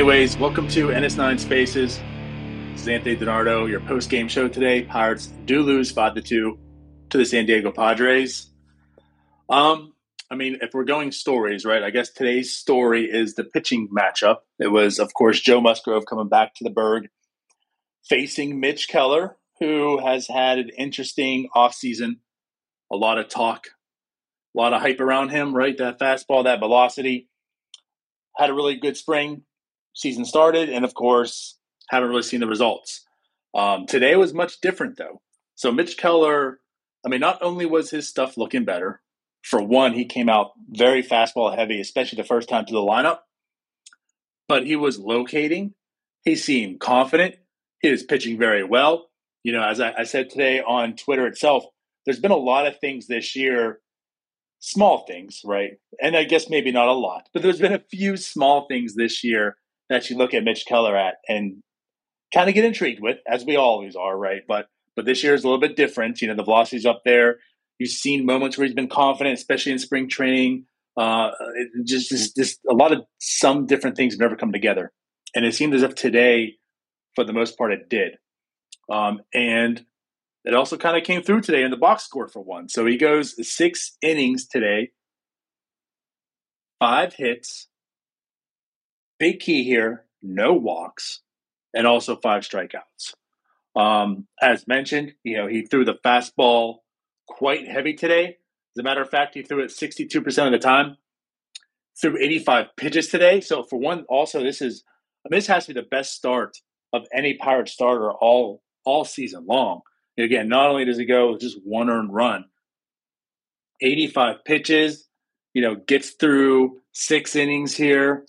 Anyways, welcome to NS9 Spaces. This is Anthony DiNardo, your post game show today. Pirates do lose 5 to 2 to the San Diego Padres. Um, I mean, if we're going stories, right, I guess today's story is the pitching matchup. It was, of course, Joe Musgrove coming back to the Burgh, facing Mitch Keller, who has had an interesting offseason. A lot of talk, a lot of hype around him, right? That fastball, that velocity. Had a really good spring, season started, and of course, haven't really seen the results. Um, today was much different, though. So Mitch Keller, I mean, not only was his stuff looking better, for one, he came out very fastball heavy, especially the first time to the lineup, but he was locating. He seemed confident. He was pitching very well. You know, as I, I said today on Twitter itself, there's been a lot of things this year small things, right? And I guess maybe not a lot, but there's been a few small things this year that you look at Mitch Keller at and kind of get intrigued with, as we always are, right? But but this year is a little bit different. You know, the velocity's up there. You've seen moments where he's been confident, especially in spring training. Uh, just, just, just a lot of some different things have never come together, and it seemed as if today, for the most part, it did. Um, and it also kind of came through today in the box score for one. So he goes six innings today, five hits, big key here, no walks, and also five strikeouts. Um, as mentioned, you know, he threw the fastball quite heavy today. As a matter of fact, he threw it 62% of the time, threw 85 pitches today. So for one, also this is this has to be the best start of any Pirate starter all all season long. And again, not only does he go just one earned run, 85 pitches, you know, gets through six innings here,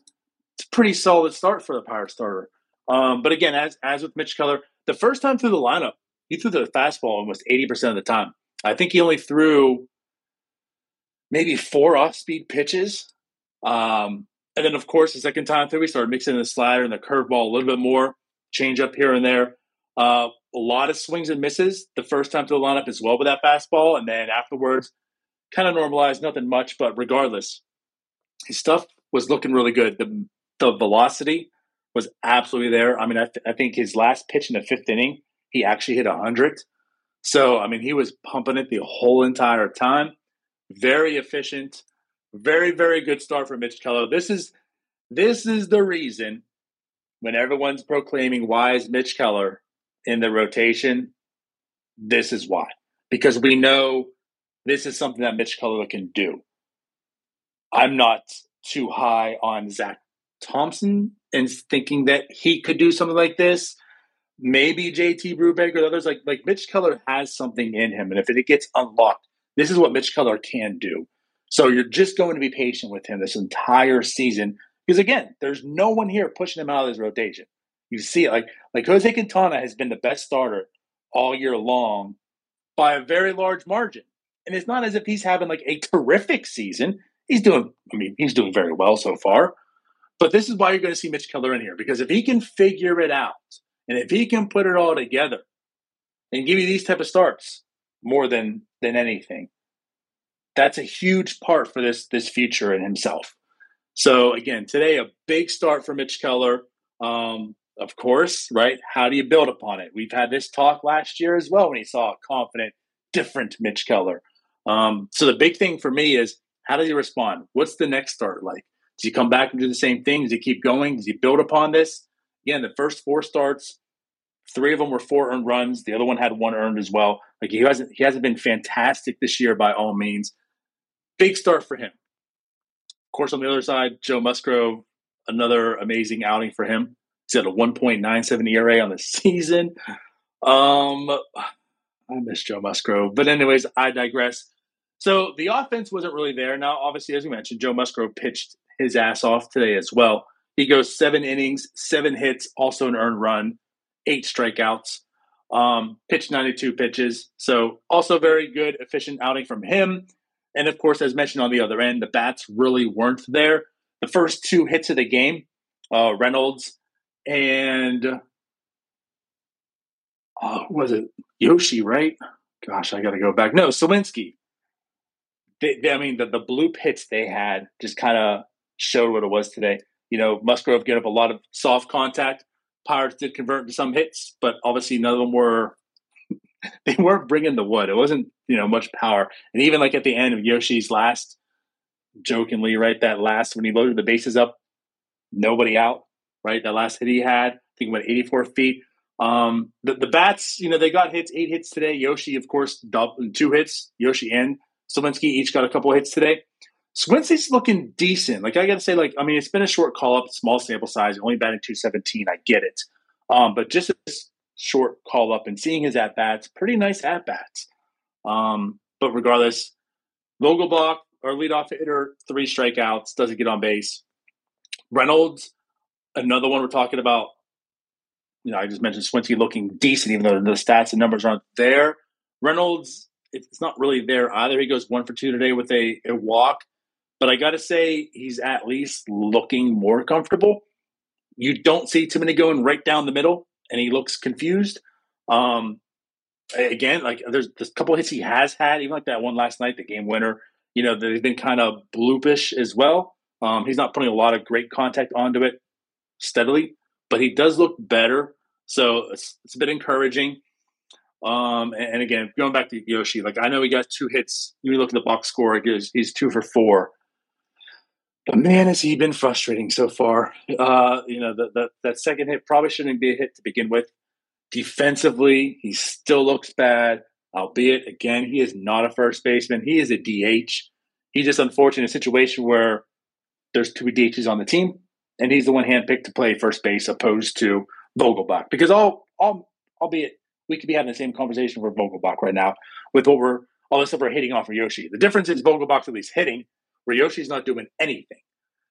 pretty solid start for the Pirate starter. Um, but again, as as with Mitch Keller, the first time through the lineup, he threw the fastball almost 80% of the time. I think he only threw maybe four off speed pitches. Um, and then, of course, the second time through, we started mixing the slider and the curveball a little bit more, change up here and there. Uh, a lot of swings and misses the first time through the lineup as well with that fastball. And then afterwards, kind of normalized, nothing much. But regardless, his stuff was looking really good. The the velocity was absolutely there. I mean, I, th- I think his last pitch in the fifth inning, he actually hit 100. So, I mean, he was pumping it the whole entire time. Very efficient. Very, very good start for Mitch Keller. This is this is the reason when everyone's proclaiming why is Mitch Keller in the rotation, this is why. Because we know this is something that Mitch Keller can do. I'm not too high on Zach Thompson and thinking that he could do something like this. Maybe JT Brubaker or others like like Mitch Keller has something in him, and if it gets unlocked, this is what Mitch Keller can do. So you're just going to be patient with him this entire season because again, there's no one here pushing him out of his rotation. You see like like Jose Quintana has been the best starter all year long by a very large margin. And it's not as if he's having like a terrific season. He's doing, I mean, he's doing very well so far. But this is why you're going to see Mitch Keller in here because if he can figure it out and if he can put it all together and give you these type of starts more than than anything, that's a huge part for this this future in himself. So again, today a big start for Mitch Keller. Um, of course, right? How do you build upon it? We've had this talk last year as well when he saw a confident, different Mitch Keller. Um, so the big thing for me is how does he respond? What's the next start like? Does he come back and do the same thing? Does he keep going? Does he build upon this? Again, the first four starts, three of them were four earned runs. The other one had one earned as well. Like he hasn't he hasn't been fantastic this year by all means. Big start for him. Of course, on the other side, Joe Musgrove, another amazing outing for him. He's at a 1.97 ERA on the season. Um, I miss Joe Musgrove, but anyways, I digress. So the offense wasn't really there. Now, obviously, as we mentioned, Joe Musgrove pitched his ass off today as well. He goes seven innings, seven hits, also an earned run, eight strikeouts, um, pitched 92 pitches. So also very good, efficient outing from him. And of course, as mentioned on the other end, the bats really weren't there. The first two hits of the game, uh, Reynolds and uh, was it Yoshi, right? Gosh, I got to go back. No, Suwinski. They, they, I mean, the, the blue pits they had just kind of showed what it was today. You know, Musgrove get up a lot of soft contact. Pirates did convert to some hits, but obviously none of them were. they weren't bringing the wood. It wasn't you know much power. And even like at the end of Yoshi's last, jokingly, right, that last when he loaded the bases up, nobody out, right? That last hit he had, I think went 84 feet. Um, the, the bats, you know, they got hits, eight hits today. Yoshi, of course, double, two hits. Yoshi and Suwinski each got a couple hits today. Suwinski's looking decent. Like I got to say, like I mean, it's been a short call up, small sample size, only batting two seventeen. I get it, um, but just this short call up and seeing his at bats, pretty nice at bats. Um, but regardless, Vogelbach, our leadoff hitter, three strikeouts, doesn't get on base. Reynolds, another one we're talking about. You know, I just mentioned Suwinski looking decent, even though the stats and numbers aren't there. Reynolds, it's not really there either. He goes one for two today with a, a walk. But I got to say, he's at least looking more comfortable. You don't see too many going right down the middle, and he looks confused. Um, again, like there's, a couple hits he has had, even like that one last night, the game winner. You know, they've been kind of bloopish as well. Um, he's not putting a lot of great contact onto it steadily, but he does look better. So it's, it's a bit encouraging. Um, and, and, again, going back to Yoshi, like I know he got two hits. You look at the box score; he's, he's two for four. But man, has he been frustrating so far. Uh, you know, the, the, that second hit probably shouldn't be a hit to begin with. Defensively, he still looks bad, albeit, again, he is not a first baseman. He is a DH. He's just unfortunate in a situation where there's two DHs on the team, and he's the one handpicked to play first base opposed to Vogelbach. Because all, all, albeit we could be having the same conversation for Vogelbach right now with what we're all this stuff we're hitting off for Yoshi. The difference is Vogelbach's at least hitting – Yoshi's not doing anything.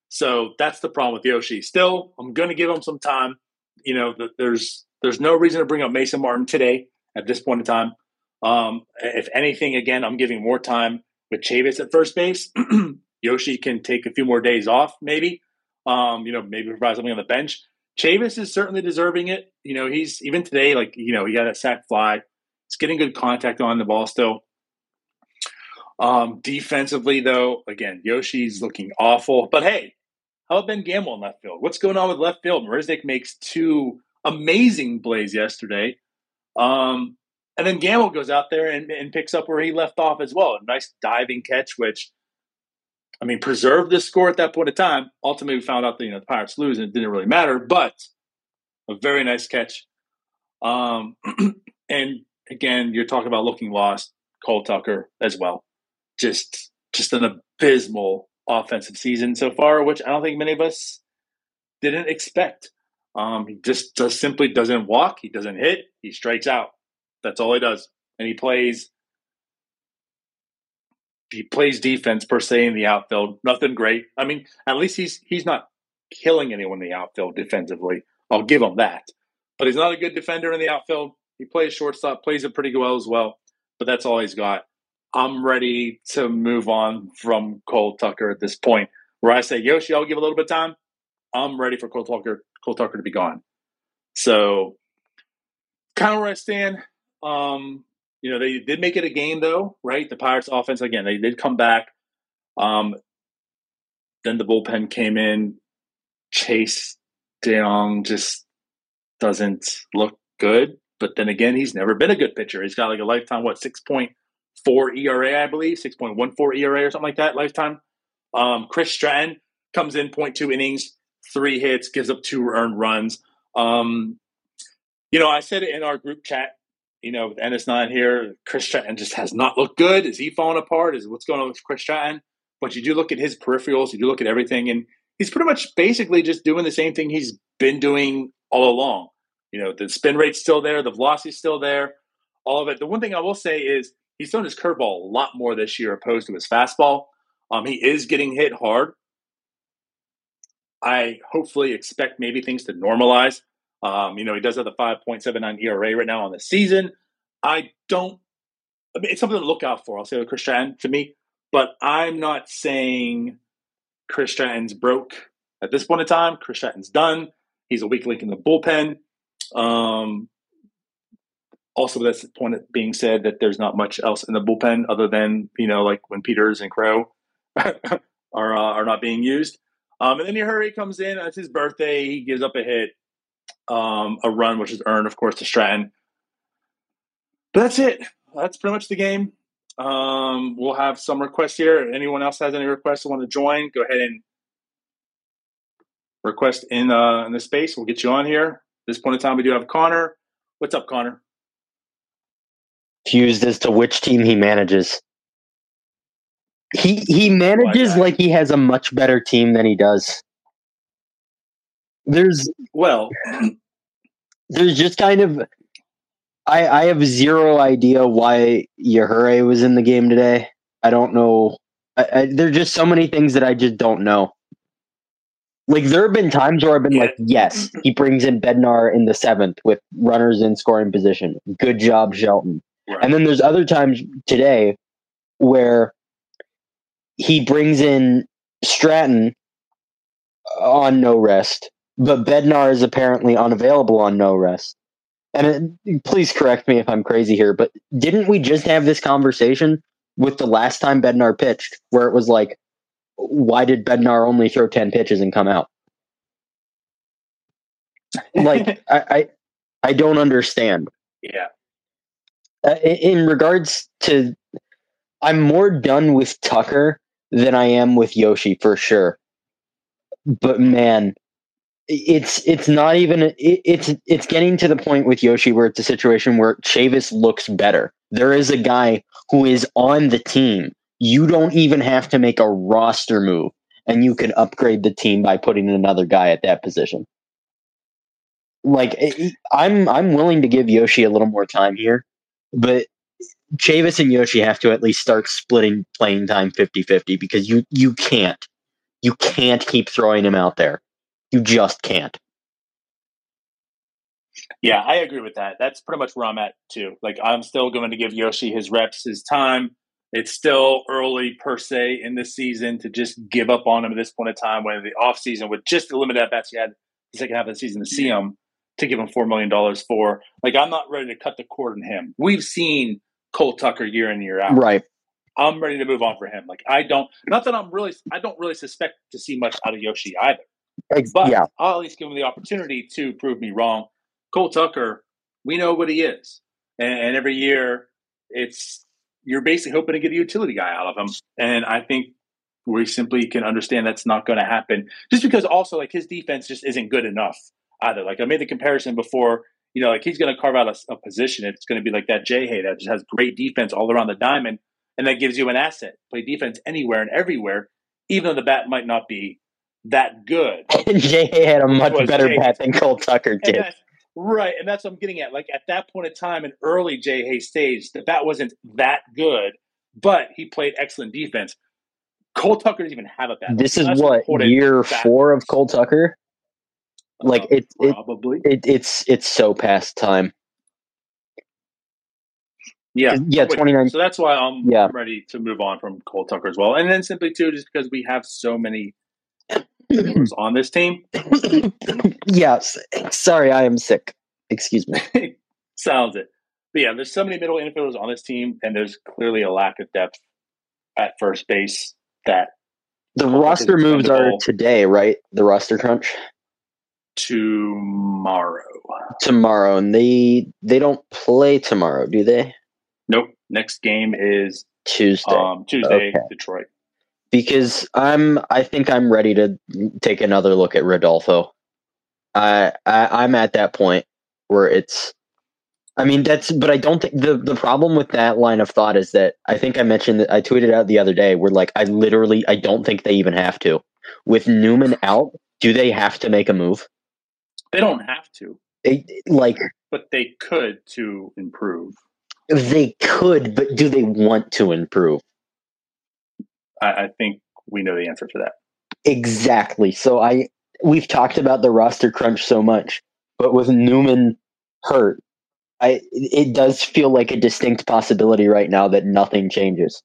So that's the problem with Yoshi. Still, I'm going to give him some time. You know, there's there's no reason to bring up Mason Martin today at this point in time. Um, if anything, again, I'm giving more time with Chavis at first base. Yoshi can take a few more days off, maybe. Um, you know, maybe provide something on the bench. Chavis is certainly deserving it. You know, he's even today, like you know, he got a sac fly. He's getting good contact on the ball still. Um, defensively, though, again, Yoshi's looking awful. But hey, how about Ben Gamel in left field? What's going on with left field? Marisnick makes two amazing plays yesterday. Um, and then Gamel goes out there and, and, picks up where he left off as well. A nice diving catch, which, I mean, preserved the score at that point in time. Ultimately, we found out that you know the Pirates lose and it didn't really matter, but a very nice catch. Um, and again, you're talking about looking lost. Cole Tucker as well just just an abysmal offensive season so far, which I don't think many of us didn't expect. Um, he just, just simply doesn't walk. He doesn't hit. He strikes out. That's all he does, and he plays. He plays defense per se in the outfield. Nothing great. I mean, at least he's he's not killing anyone in the outfield defensively. I'll give him that. But he's not a good defender in the outfield. He plays shortstop, plays it pretty well as well. But that's all he's got. I'm ready to move on from Cole Tucker at this point. Where I say, Yoshi, I'll give a little bit of time. I'm ready for Cole Tucker, Cole Tucker to be gone. So, kind of where I stand. Um, you know, they did make it a game though, right? The Pirates offense again, they did come back. Um, then the bullpen came in. Chase De Jong just doesn't look good. But then again, he's never been a good pitcher. He's got like a lifetime, what, six point four ERA, I believe, 6.14 ERA or something like that lifetime. Um, Chris Stratton comes in 0.2 innings, three hits, gives up two earned runs. Um, you know, I said it in our group chat, you know, with NS9 here, Chris Stratton just has not looked good. Is he falling apart? Is what's going on with Chris Stratton? But you do look at his peripherals, you do look at everything, and he's pretty much basically just doing the same thing he's been doing all along. You know, the spin rate's still there, the velocity's still there, all of it. The one thing I will say is he's thrown his curveball a lot more this year opposed to his fastball. Um, he is getting hit hard. I hopefully expect maybe things to normalize. Um, you know, he does have the 5.79 ERA right now on the season. I don't, I mean, it's something to look out for. I'll say with Chris Stratton to me, but I'm not saying Chris Stratton's broke at this point in time. Chris Stratton's done. He's a weak link in the bullpen. Um, also, that's the point being said that there's not much else in the bullpen other than you know like when Peters and Crowe are uh, are not being used. Um, and then Yajure comes in. It's his birthday. He gives up a hit, um, a run, which is earned, of course, to Stratton. But that's it. That's pretty much the game. Um, we'll have some requests here. Anyone else has any requests want to join? Go ahead and request in uh, in the space. We'll get you on here. At this point in time, we do have Connor. What's up, Connor? Confused as to which team he manages. He he manages like he has a much better team than he does. There's well, there's just kind of I I have zero idea why Yajure was in the game today. I don't know. I, I, there are just so many things that I just don't know. Like there have been times where I've been like, yes, he brings in Bednar in the seventh with runners in scoring position. Good job, Shelton. Right. And then there's other times today where he brings in Stratton on no rest, but Bednar is apparently unavailable on no rest. And it, please correct me if I'm crazy here, but didn't we just have this conversation with the last time Bednar pitched, where it was like, why did Bednar only throw ten pitches and come out? Like I, I, I don't understand. Yeah. Uh, in, regards to, I'm more done with Tucker than I am with Yoshi for sure. But man, it's it's not even it, it's it's getting to the point with Yoshi where it's a situation where Chavis looks better. There is a guy who is on the team. You don't even have to make a roster move, and you can upgrade the team by putting another guy at that position. Like I'm I'm willing to give Yoshi a little more time here, but Chavis and Yoshi have to at least start splitting playing time 50-50 because you you can't. You can't keep throwing him out there. You just can't. Yeah, I agree with that. That's pretty much where I'm at too. Like I'm still going to give Yoshi his reps, his time. It's still early per se in the season to just give up on him at this point in time when the off season with just the limited at bats he had the second half of the season to see him to give him four million dollars for. Like I'm not ready to cut the cord on him. We've seen Cole Tucker year in year out. Right. I'm ready to move on for him. Like I don't, not that I'm really, I don't really suspect to see much out of Yoshi either. But yeah. I'll at least give him the opportunity to prove me wrong. Cole Tucker, we know what he is, and, and every year it's you're basically hoping to get a utility guy out of him. And I think we simply can understand that's not going to happen, just because also like his defense just isn't good enough either. Like I made the comparison before you know, like he's going to carve out a, a position. It's going to be like that Jay Hay that just has great defense all around the diamond, and that gives you an asset. Play defense anywhere and everywhere, even though the bat might not be that good. Jay Hay had a much better Jay bat than Cole Tucker did. right, and that's what I'm getting at. Like at that point in time, in early Jay Hay stage, the bat wasn't that good, but he played excellent defense. Cole Tucker doesn't even have a bat. This is what year four of Cole Tucker. Like uh, it, probably it, it's it's so past time. Yeah, yeah, twenty nine. So that's why I'm yeah. ready to move on from Cole Tucker as well, and then simply too, just because we have so many on this team. yes, sorry, I am sick. Excuse me. Sounds it. But yeah, there's so many middle infielders on this team, and there's clearly a lack of depth at first base. That the roster moves are today, right? The roster crunch tomorrow. Tomorrow, and they they don't play tomorrow, do they? Nope. Next game is Tuesday. Um, Tuesday, okay. Detroit. Because I'm, I think I'm ready to take another look at Rodolfo. I, I I'm at that point where it's. I mean that's, but I don't think the the problem with that line of thought is that I think I mentioned that I tweeted out the other day. Where like I literally I don't think they even have to. With Newman out, do they have to make a move? They don't have to. They like, but they could to improve. They could, but do they want to improve? I, I think we know the answer to that. Exactly. So I we've talked about the roster crunch so much, but with Newman hurt, I it does feel like a distinct possibility right now that nothing changes.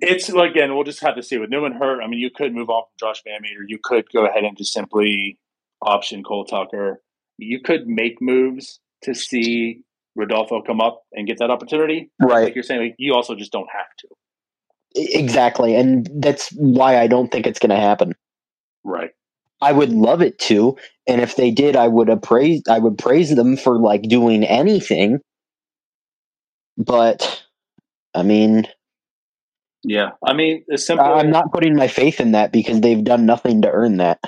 It's again, we'll just have to see with Newman hurt. I mean, you could move on from Josh VanMeter. You could go ahead and just simply option Cole Tucker. You could make moves to see Rodolfo come up and get that opportunity. Right. Like you're saying, like, you also just don't have to. Exactly, and that's why I don't think it's going to happen. Right. I would love it to, and if they did, I would appraise. I would praise them for like doing anything. But, I mean, Yeah. I mean, simple. I'm not putting my faith in that because they've done nothing to earn that.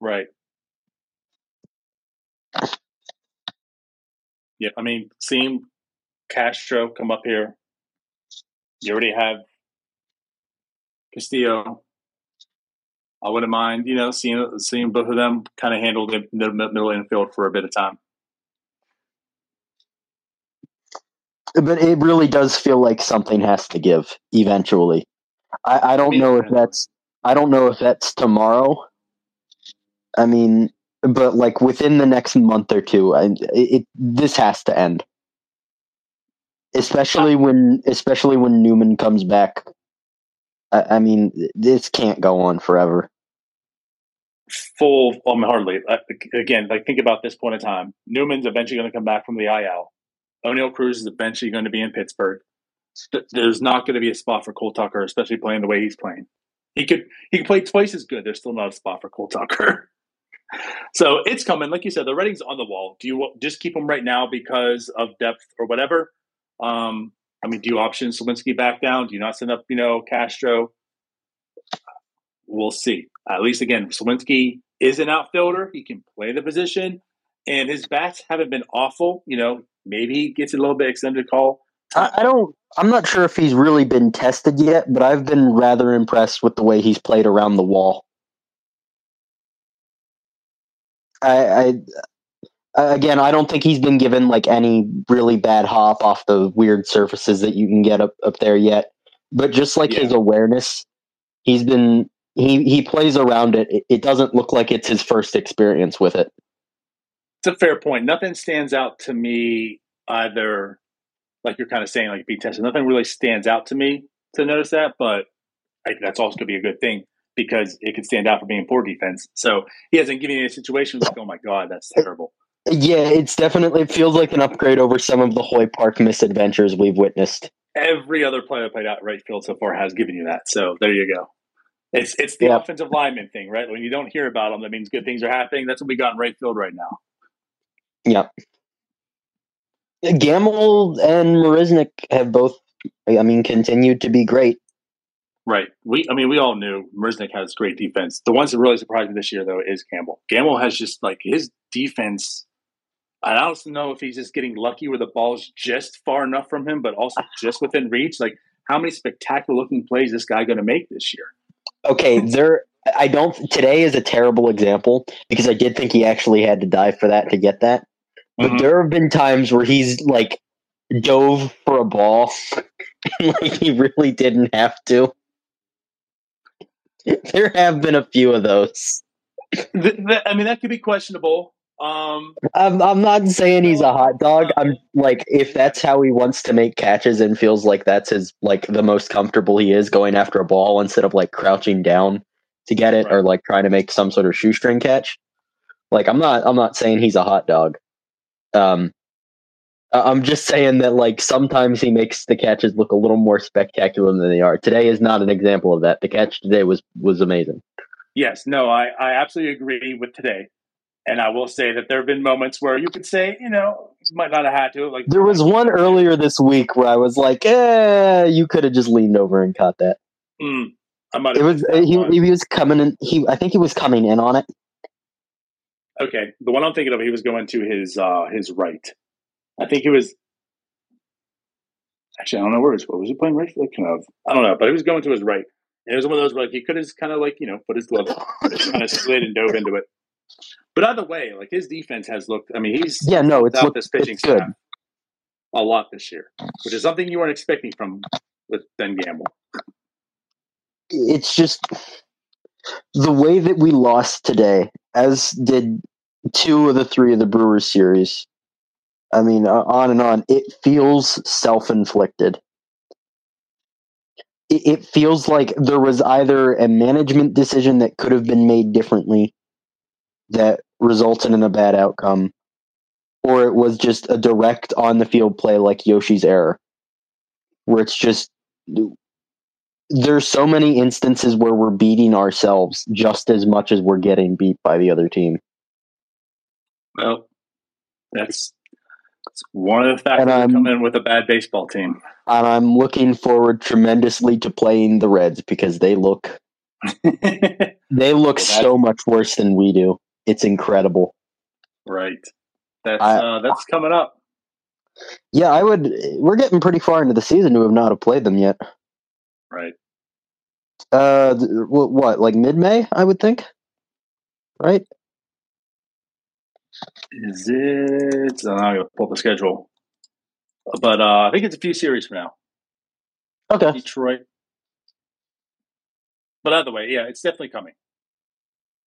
Right. Yeah, I mean, seeing Castro come up here, you already have Castillo. I wouldn't mind, you know, seeing seeing both of them kind of handle the, the middle infield for a bit of time. But it really does feel like something has to give eventually. I, I don't know if that's. I don't know if that's tomorrow. I mean, but like within the next month or two, I, it, this has to end. Especially when, especially when Newman comes back. I, I mean, this can't go on forever. Full. Uh, Again, like think about this point in time. Newman's eventually going to come back from the IL. Oneil Cruz is eventually going to be in Pittsburgh. There's not going to be a spot for Cole Tucker, especially playing the way he's playing. He could he could play twice as good. There's still not a spot for Cole Tucker. so it's coming. Like you said, the writing's on the wall. Do you just keep him right now because of depth or whatever? Um, I mean, do you option Suwinski back down? Do you not send up, you know, Castro? We'll see. At least again, Suwinski is an outfielder. He can play the position, and his bats haven't been awful. You know, maybe he gets a little bit extended call. I, I don't. I'm not sure if he's really been tested yet, but I've been rather impressed with the way he's played around the wall. I, I uh, again, I don't think he's been given like any really bad hop off the weird surfaces that you can get up up there yet. But just like Yeah. his awareness, he's been he he plays around it. it. It doesn't look like it's his first experience with it. It's a fair point. Nothing stands out to me either. Like you're kind of saying, like being tested. Nothing really stands out to me to notice that, but I, that's also going to be a good thing because it could stand out for being poor defense. So he hasn't given you a situation like, oh my god, that's terrible. Yeah, it's definitely it feels like an upgrade over some of the Hoy Park misadventures we've witnessed. Every other player played out right field so far has given you that. So there you go. It's it's the Yeah. offensive lineman thing, right? When you don't hear about them, that means good things are happening. That's what we got in right field right now. Yep. Gamel and Marisnick have both, I mean, continued to be great. Right. We, I mean, we all knew Marisnick has great defense. The ones that really surprised me this year, though, is Gamel. Gamel has just like his defense. I don't know if he's just getting lucky where the ball's just far enough from him, but also just within reach. Like, how many spectacular looking plays is this guy going to make this year? Okay, there. I don't. Today is a terrible example because I did think he actually had to dive for that to get that. But Mhm. there have been times where he's like dove for a ball, like he really didn't have to. There have been a few of those. Th- th- I mean, that could be questionable. Um, I'm I'm not saying he's a hot dog. I'm like if that's how he wants to make catches and feels like that's his like the most comfortable he is going after a ball instead of like crouching down to get it or like trying to make some sort of shoestring catch. Like I'm not I'm not saying he's a hot dog. Um I'm just saying that like sometimes he makes the catches look a little more spectacular than they are. Today is not an example of that. The catch today was was amazing. yes, no, I, I absolutely agree with today. And I will say that there have been moments where you could say, you know, you might not have had to. Like There was one earlier this week where I was like, "Eh, you could have just leaned over and caught that." Mm, I might It was he, one. he was coming in. He I think he was coming in on it. Okay, the one I'm thinking of, he was going to his uh his right. I think he was. Actually, I don't know where he was. What was he playing right? Like, kind of, I don't know, but he was going to his right. And it was one of those where like, he could have just kind of like you know put his glove, on. Kind of slid and dove into it. But either way, like his defense has looked. I mean, he's Yeah, no, it's out this pitching it's good. staff a lot this year, which is something you weren't expecting from with Ben Gamel. It's just the way that we lost today, as did two of the three of the Brewers series. I mean, uh, on and on. It feels self-inflicted. It, it feels like there was either a management decision that could have been made differently that resulted in a bad outcome, or it was just a direct on the field play like Yoshi's error, where it's just there's so many instances where we're beating ourselves just as much as we're getting beat by the other team. Well, that's, that's one of the factors that come in with a bad baseball team. And I'm looking forward tremendously to playing the Reds because they look they look well, so much worse than we do. It's incredible. Right. That's I, uh, that's coming up. Yeah, I would. We're getting pretty far into the season to have not have played them yet. Right. Uh, what, what like mid May? I would think. Right. Is it? I'm gonna pull up the schedule, but uh, I think it's a few series from now. Okay. Detroit. But either way, yeah, it's definitely coming.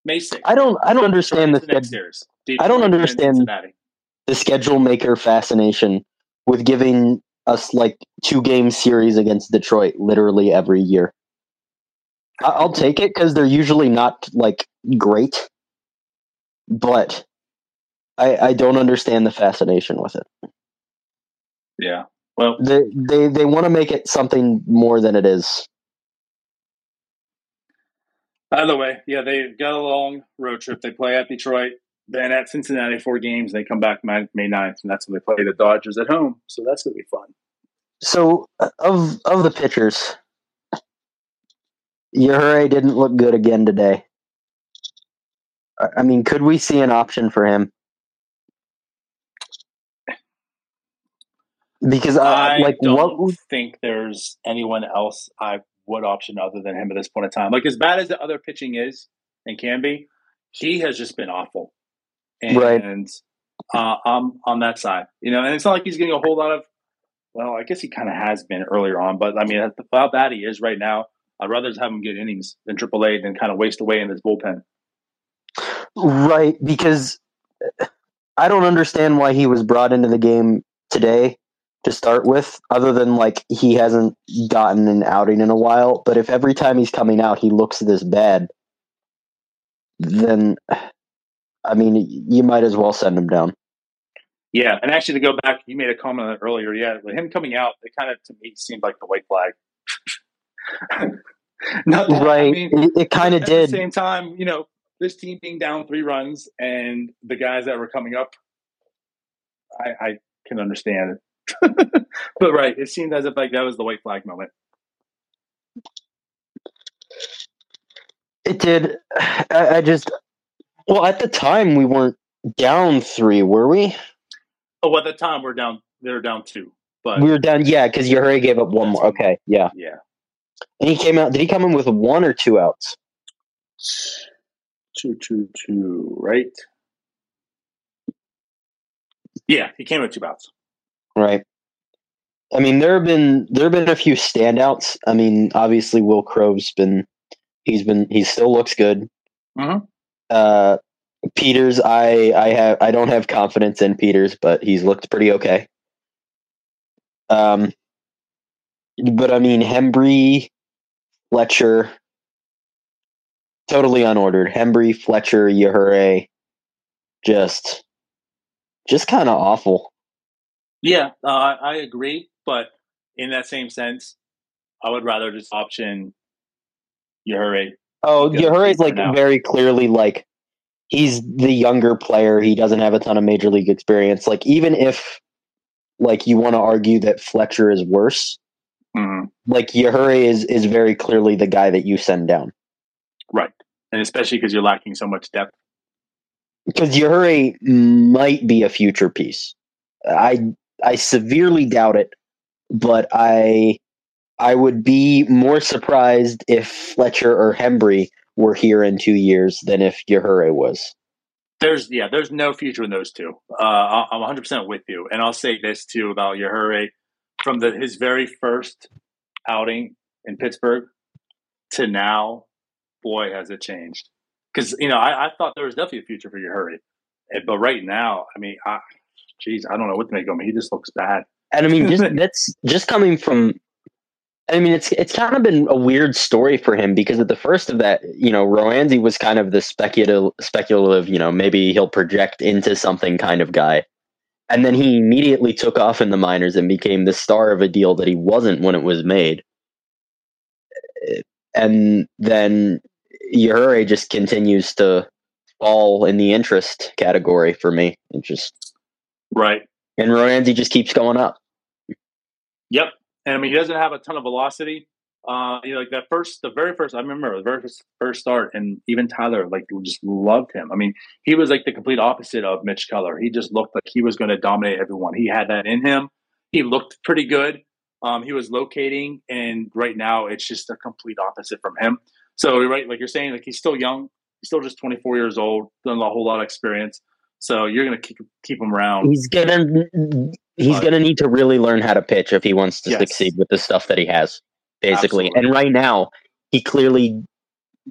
May 6th. I don't. I don't understand the, the next series. Detroit I don't understand the schedule maker fascination with giving us like two game series against Detroit literally every year. I'll take it because they're usually not like great, but I, I don't understand the fascination with it. Yeah, well, they they they want to make it something more than it is. By the way, yeah, they got a long road trip. They play at Detroit, then at Cincinnati, four games. They come back May, May 9th, and that's when they play the Dodgers at home. So that's going to be fun. So, uh, of of the pitchers, Yajure didn't look good again today. I mean, could we see an option for him? Because uh, I like, don't what think there's anyone else I would option other than him at this point in time. Like as bad as the other pitching is and can be, he has just been awful. And right. uh, I'm on that side, you know, and it's not like he's getting a whole lot of. Well, I guess he kind of has been earlier on, but I mean, how bad he is right now, I'd rather have him get innings than AAA than kind of waste away in this bullpen. Right, because I don't understand why he was brought into the game today to start with, other than like he hasn't gotten an outing in a while. But if every time he's coming out he looks this bad, then I mean you might as well send him down. Yeah, and actually to go back, you made a comment earlier. Yeah, with him coming out, it kind of to me seemed like the white flag. Not that, right. I mean, it, it kind of did. At the same time, you know, this team being down three runs and the guys that were coming up, I, I can understand but right, it seemed as if like that was the white flag moment. It did. I, I just well at the time we weren't down three, were we? Oh, at the time we're down. They're down two, but we were down. Yeah, because Yajure gave up one more. Okay, yeah, yeah. And he came out. Did he come in with one or two outs? Two, two, two. Right. Yeah, he came with two outs. Right. I mean, there have been there have been a few standouts. I mean, obviously, Wil Crowe's been he's been he still looks good. Mm-hmm. Uh, Peters, I I have I don't have confidence in Peters, but he's looked pretty okay. Um, but I mean, Hembree, Fletcher, totally unordered. Hembree, Fletcher, Yajure, just just kind of awful. Yeah, uh, I agree. But in that same sense, I would rather just option Yajure. Oh, Yajure is like now. very clearly like he's the younger player. He doesn't have a ton of major league experience. Like even if like you want to argue that Fletcher is worse, mm-hmm. like Yajure is is very clearly the guy that you send down. Right, and especially because you're lacking so much depth. Because Yajure might be a future piece. I I severely doubt it, but I I would be more surprised if Fletcher or Hembree were here in two years than if Yajure was. There's yeah, there's no future in those two. Uh, I'm 100 percent with you, and I'll say this too about Yajure from the his very first outing in Pittsburgh to now. Boy, has it changed! Because you know I, I, thought there was definitely a future for Yajure, but right now, I mean, I, geez, I don't know what to make of him. He just looks bad. And I mean, just that's just coming from. I mean, it's it's kind of been a weird story for him because at the first of that, you know, Roansy was kind of the speculative, speculative, you know, maybe he'll project into something kind of guy, and then he immediately took off in the minors and became the star of a deal that he wasn't when it was made. and then Yajure just continues to fall in the interest category for me. It just right, and Roansy just keeps going up. Yep, and I mean he doesn't have a ton of velocity. Uh, you know, like that first, the very first, I remember the very first, first start, and even Tyler like just loved him. I mean, he was like the complete opposite of Mitch Keller. He just looked like he was going to dominate everyone. He had that in him. He looked pretty good. Um, he was locating, and right now it's just a complete opposite from him. So, right, like you're saying, like he's still young. He's still just 24 years old, doesn't a whole lot of experience. So you're going to keep keep him around. He's gonna he's but, gonna need to really learn how to pitch if he wants to yes. succeed with the stuff that he has, basically. Absolutely. And right now, he clearly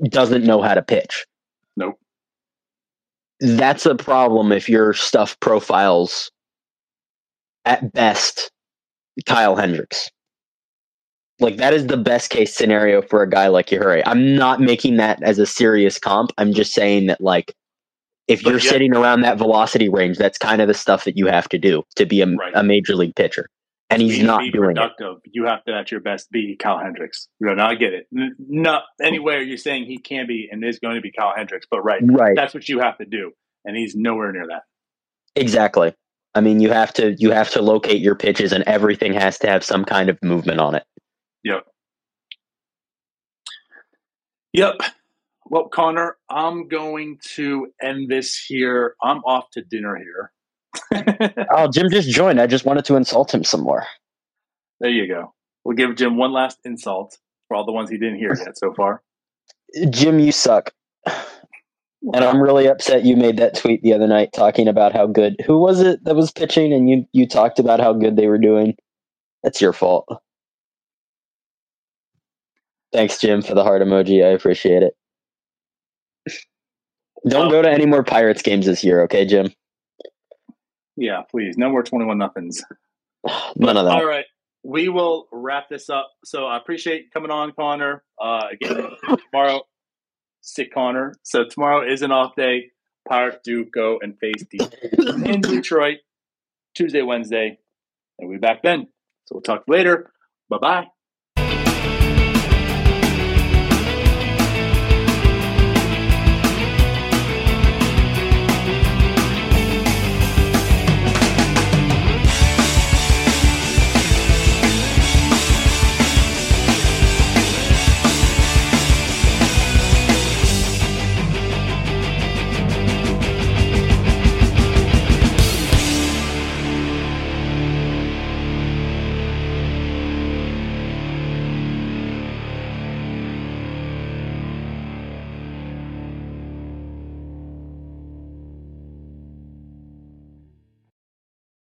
doesn't know how to pitch. Nope. That's a problem if your stuff profiles at best Kyle Hendricks. Like that is the best case scenario for a guy like Yajure. I'm not making that as a serious comp. I'm just saying that like if you're yeah. sitting around that velocity range, that's kind of the stuff that you have to do to be a, right. a major league pitcher. And he's be, not be doing productive. It. You have to, at your best, be Kyle Hendricks. You know, now I get it. Not anywhere you're saying he can be and is going to be Kyle Hendricks, but right, right, that's what you have to do, and he's nowhere near that. Exactly. I mean, you have to you have to locate your pitches, and everything has to have some kind of movement on it. Yep. Yep. Well, Connor, I'm going to end this here. I'm off to dinner here. oh, Jim just joined. I just wanted to insult him some more. There you go. We'll give Jim one last insult for all the ones he didn't hear yet so far. Jim, you suck. And I'm really upset you made that tweet the other night talking about how good. Who was it that was pitching and you you talked about how good they were doing? That's your fault. Thanks, Jim, for the heart emoji. I appreciate it. Don't go to any more Pirates games this year, okay, Jim? Yeah, please. No more 21 nothings. None of that. All right. We will wrap this up. So I appreciate coming on, Connor. Uh, again, tomorrow sick Connor. So tomorrow is an off day. Pirates do go and face the in Detroit Tuesday, Wednesday, and we'll be back then. So we'll talk later. Bye bye.